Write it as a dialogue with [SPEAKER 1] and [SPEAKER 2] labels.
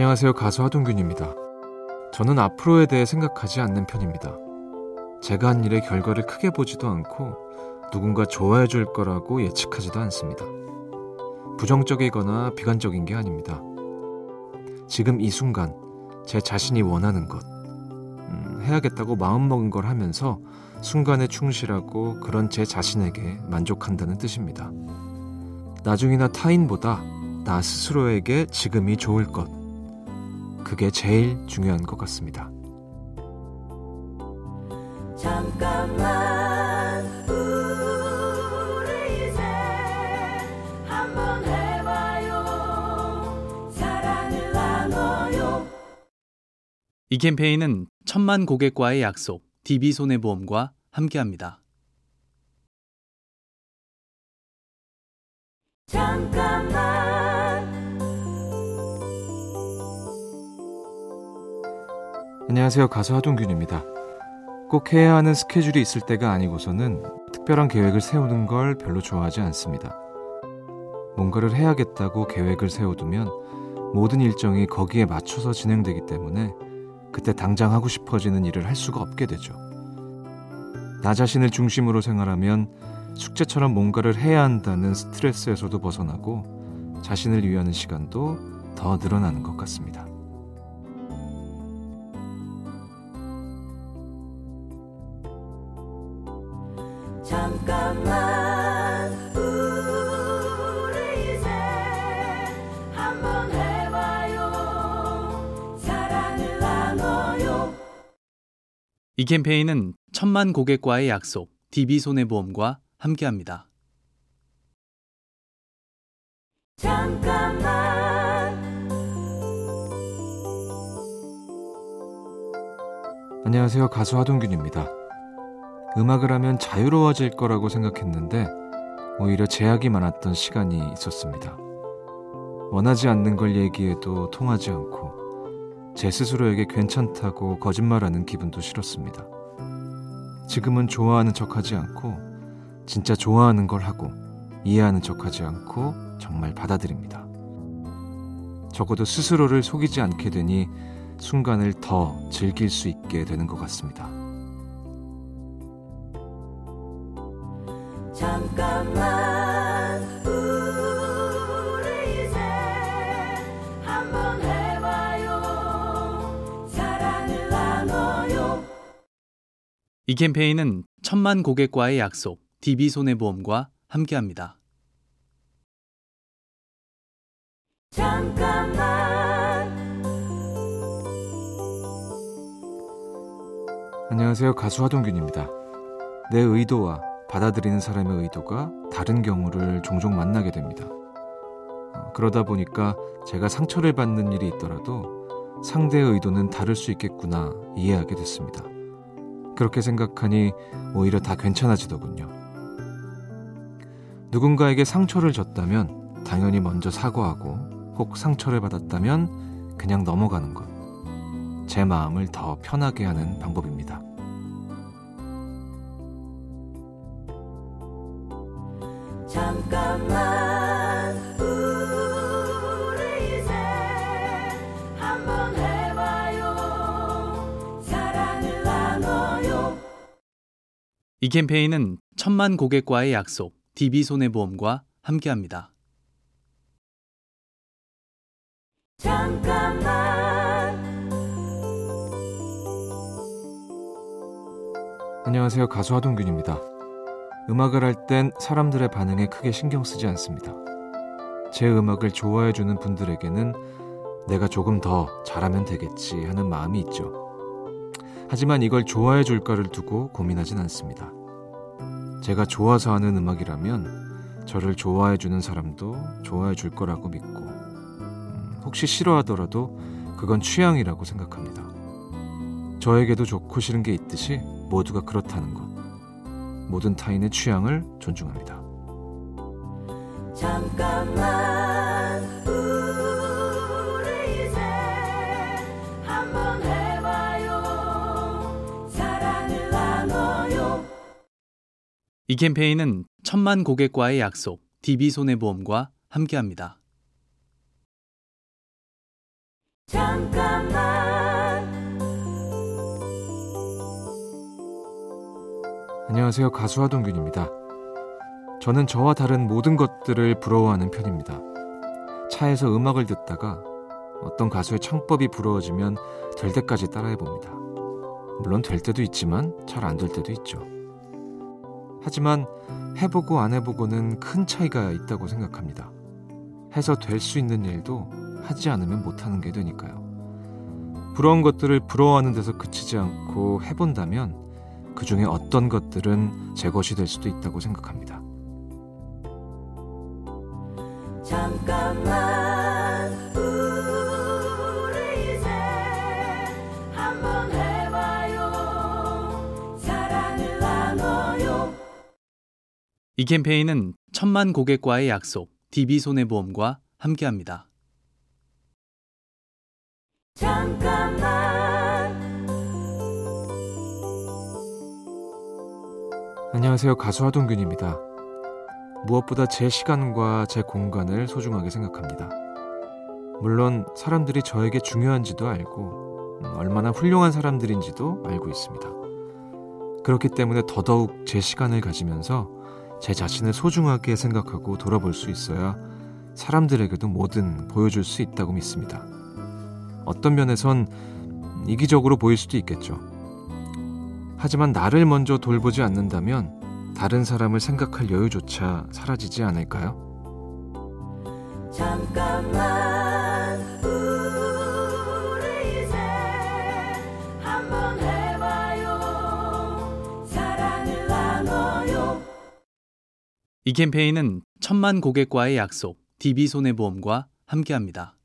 [SPEAKER 1] 안녕하세요. 가수 하동균입니다. 저는 앞으로에 대해 생각하지 않는 편입니다. 제가 한 일의 결과를 크게 보지도 않고 누군가 좋아해 줄 거라고 예측하지도 않습니다. 부정적이거나 비관적인 게 아닙니다. 지금 이 순간 제 자신이 원하는 것, 음, 해야겠다고 마음먹은 걸 하면서 순간에 충실하고 그런 제 자신에게 만족한다는 뜻입니다. 나중이나 타인보다 나 스스로에게 지금이 좋을 것, 그게 제일 중요한 것 같습니다. 잠깐만 우리 이제 한번 해봐요
[SPEAKER 2] 사랑을 나눠요 이 캠페인은 천만 고객과의 약속 DB손해보험과 함께합니다. 잠깐만
[SPEAKER 1] 안녕하세요. 가수 하동균입니다. 꼭 해야 하는 스케줄이 있을 때가 아니고서는 특별한 계획을 세우는 걸 별로 좋아하지 않습니다. 뭔가를 해야겠다고 계획을 세워두면 모든 일정이 거기에 맞춰서 진행되기 때문에 그때 당장 하고 싶어지는 일을 할 수가 없게 되죠. 나 자신을 중심으로 생활하면 숙제처럼 뭔가를 해야 한다는 스트레스에서도 벗어나고 자신을 위하는 시간도 더 늘어나는 것 같습니다. 이
[SPEAKER 2] 캠페인은 천만 고객과의 약속 DB손해보험과 함께합니다. 잠깐만
[SPEAKER 1] 안녕하세요. 가수 하동균입니다. 음악을 하면 자유로워질 거라고 생각했는데 오히려 제약이 많았던 시간이 있었습니다. 원하지 않는 걸 얘기해도 통하지 않고 제 스스로에게 괜찮다고 거짓말하는 기분도 싫었습니다. 지금은 좋아하는 척 하지 않고 진짜 좋아하는 걸 하고 이해하는 척 하지 않고 정말 받아들입니다. 적어도 스스로를 속이지 않게 되니 순간을 더 즐길 수 있게 되는 것 같습니다. 잠깐만 이
[SPEAKER 2] 캠페인은 천만 고객과의 약속 DB손해보험과 함께합니다. 잠깐만
[SPEAKER 1] 안녕하세요. 가수 하동균입니다. 내 의도와 받아들이는 사람의 의도가 다른 경우를 종종 만나게 됩니다. 어, 그러다 보니까 제가 상처를 받는 일이 있더라도 상대의 의도는 다를 수 있겠구나 이해하게 됐습니다. 그렇게 생각하니 오히려 다 괜찮아지더군요. 누군가에게 상처를 줬다면 당연히 먼저 사과하고 혹 상처를 받았다면 그냥 넘어가는 것. 제 마음을 더 편하게 하는 방법입니다. 잠깐만
[SPEAKER 2] 캠페인은 천만 고객과의 약속 DB손해보험과 함께합니다. 잠깐만
[SPEAKER 1] 안녕하세요. 가수 하동균입니다. 음악을 할 땐 사람들의 반응에 크게 신경 쓰지 않습니다. 제 음악을 좋아해 주는 분들에게는 내가 조금 더 잘하면 되겠지 하는 마음이 있죠. 하지만 이걸 좋아해 줄까를 두고 고민하진 않습니다. 제가 좋아서 하는 음악이라면 저를 좋아해 주는 사람도 좋아해 줄 거라고 믿고, 음, 혹시 싫어하더라도 그건 취향이라고 생각합니다. 저에게도 좋고 싫은 게 있듯이 모두가 그렇다는 것. 모든 타인의 취향을 존중합니다. 잠깐만 이
[SPEAKER 2] 캠페인은 천만 고객과의 약속 DB손해보험과 함께합니다. 잠깐만
[SPEAKER 1] 안녕하세요. 가수 하동균입니다. 저는 저와 다른 모든 것들을 부러워하는 편입니다. 차에서 음악을 듣다가 어떤 가수의 창법이 부러워지면 될 때까지 따라해 봅니다. 물론 될 때도 있지만 잘 안 될 때도 있죠. 하지만 해보고 안 해보고는 큰 차이가 있다고 생각합니다. 해서 될 수 있는 일도 하지 않으면 못하는 게 되니까요. 부러운 것들을 부러워하는 데서 그치지 않고 해본다면 그 중에 어떤 것들은 제 것이 될 수도 있다고 생각합니다.
[SPEAKER 2] 잠깐만 이 캠페인은 천만 고객과의 약속 DB손해보험과 함께합니다. 잠깐만
[SPEAKER 1] 안녕하세요. 가수 하동균입니다. 무엇보다 제 시간과 제 공간을 소중하게 생각합니다. 물론 사람들이 저에게 중요한지도 알고 음, 얼마나 훌륭한 사람들인지도 알고 있습니다. 그렇기 때문에 더더욱 제 시간을 가지면서 제 자신을 소중하게 생각하고 돌아볼 수 있어야 사람들에게도 뭐든 보여줄 수 있다고 믿습니다. 어떤 면에선 이기적으로 보일 수도 있겠죠. 하지만 나를 먼저 돌보지 않는다면 다른 사람을 생각할 여유조차 사라지지 않을까요? 잠깐만 이 캠페인은 천만 고객과의 약속 DB손해보험과 함께합니다.